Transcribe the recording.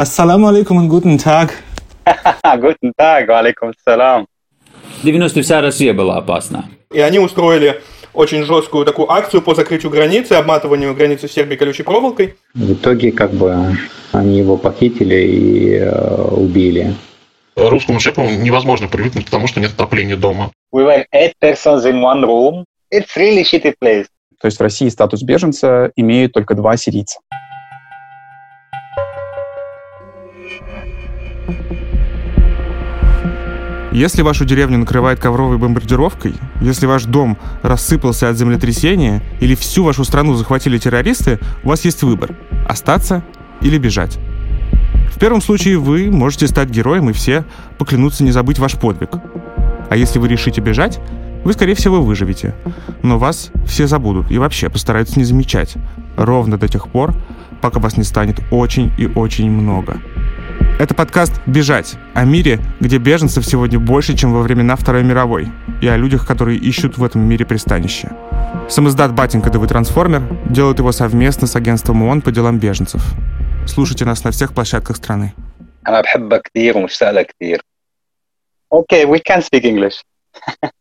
Ассаламу алейкум и guten Tag. Guten Tag, алейкум салам. В 90 вся Россия была опасна. И они устроили очень жесткую такую акцию по закрытию границы, обматыванию границы Сербии колючей проволокой. В итоге, как бы, они его похитили и э, убили. Русскому шефу невозможно привыкнуть, потому что нет отопления дома. We were eight persons in one room. It's really shitty place. То есть в России статус беженца имеют только два сирийца. Если вашу деревню накрывает ковровой бомбардировкой, если ваш дом рассыпался от землетрясения или всю вашу страну захватили террористы, у вас есть выбор – остаться или бежать. В первом случае вы можете стать героем и все поклянутся не забыть ваш подвиг. А если вы решите бежать, вы, скорее всего, выживете. Но вас все забудут и вообще постараются не замечать. Ровно до тех пор, пока вас не станет очень и очень много. Это подкаст «Бежать» о мире, где беженцев сегодня больше, чем во времена Второй мировой, и о людях, которые ищут в этом мире пристанище. Самоздат «Батенька ДВ Трансформер» делает его совместно с агентством ООН по делам беженцев. Слушайте нас на всех площадках страны. أنا بحبها كثير ومشتاق لها كثير. Okay, we can speak English.